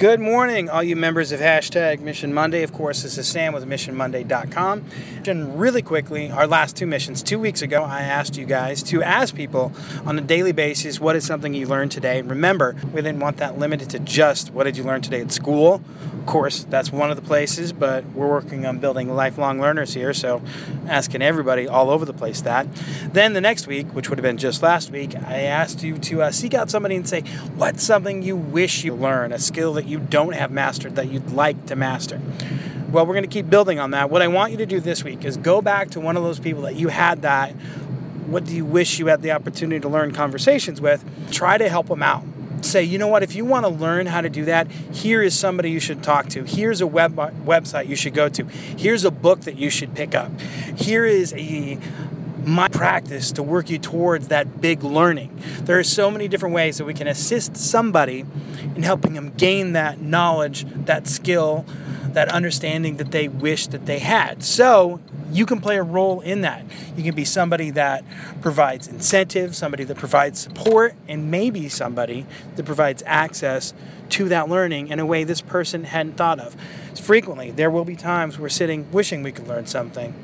Good morning, all you members of hashtag Mission Monday. Of course, this is Sam with MissionMonday.com. And really quickly, our last two missions. Two weeks ago, I asked you guys to ask people on a daily basis what is something you learned today. Remember, we didn't want that limited to just what did you learn today at school. Of course, that's one of the places, but we're working on building lifelong learners here, so asking everybody all over the place that. Then the next week, which would have been just last week, I asked you to uh, seek out somebody and say, what's something you wish you learned, a skill that you don't have mastered that you'd like to master. Well, we're going to keep building on that. What I want you to do this week is go back to one of those people that you had that. What do you wish you had the opportunity to learn conversations with? Try to help them out say, you know what, if you want to learn how to do that, here is somebody you should talk to. Here's a web website you should go to. Here's a book that you should pick up. Here is a my practice to work you towards that big learning. There are so many different ways that we can assist somebody in helping them gain that knowledge, that skill, that understanding that they wish that they had. So you can play a role in that. You can be somebody that provides incentive, somebody that provides support, and maybe somebody that provides access to that learning in a way this person hadn't thought of. Frequently, there will be times we're sitting wishing we could learn something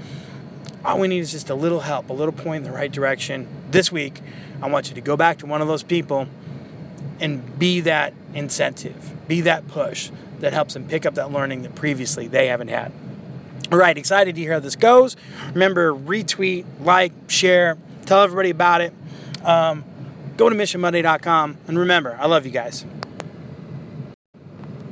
all we need is just a little help, a little point in the right direction. This week, I want you to go back to one of those people and be that incentive, be that push that helps them pick up that learning that previously they haven't had. All right, excited to hear how this goes. Remember, retweet, like, share, tell everybody about it. Um, go to missionmonday.com. And remember, I love you guys.